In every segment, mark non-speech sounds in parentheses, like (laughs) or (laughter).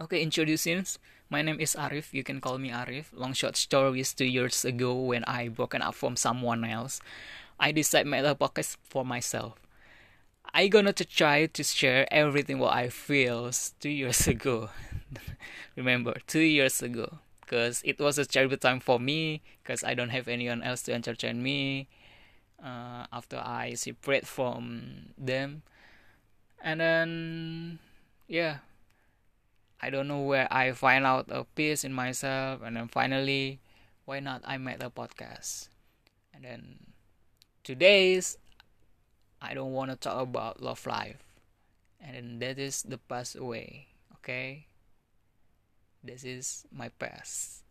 Okay, introducing. My name is Arif. You can call me Arif. Long short story is two years ago when I broken up from someone else. I decided make a podcast for myself. I gonna to try to share everything what I feel two years (laughs) ago. Remember, two years ago, because it was a terrible time for me, because I don't have anyone else to entertain me. Uh, after I separate from them, and then yeah I don't know where I find out a peace in myself, and then finally, why not I made a podcast, and then today's I don't want to talk about love life, and then that is the past away. Okay, this is my past.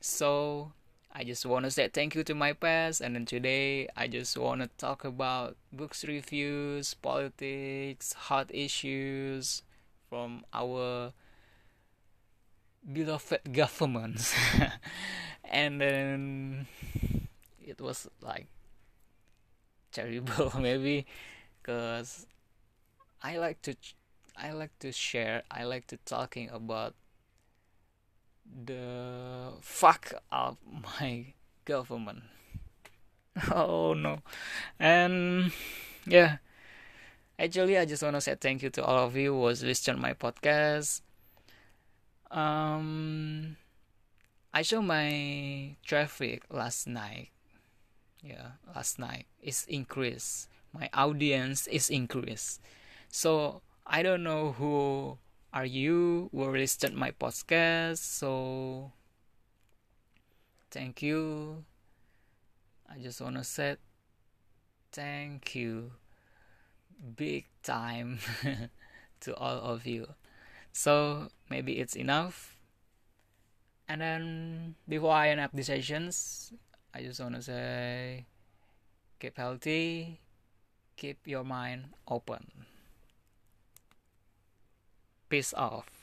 So I just want to say thank you to my past, and then today I just want to talk about books reviews, politics, hot issues from our beloved governments. (laughs) And then it was like terrible (laughs) maybe because i like to i like to share i like to talking about the fuck of my government. (laughs) Oh no. And yeah. Actually i just want to say thank you to all of you who was listening my podcast um, I saw my traffic last night. Yeah, last night is increased. My audience is increased. So I don't know who are you who listened my podcast. So thank you. I just wanna say thank you big time (laughs) to all of you. So maybe it's enough. And then before I end up the sessions, I just want to say keep healthy, keep your mind open. Peace off.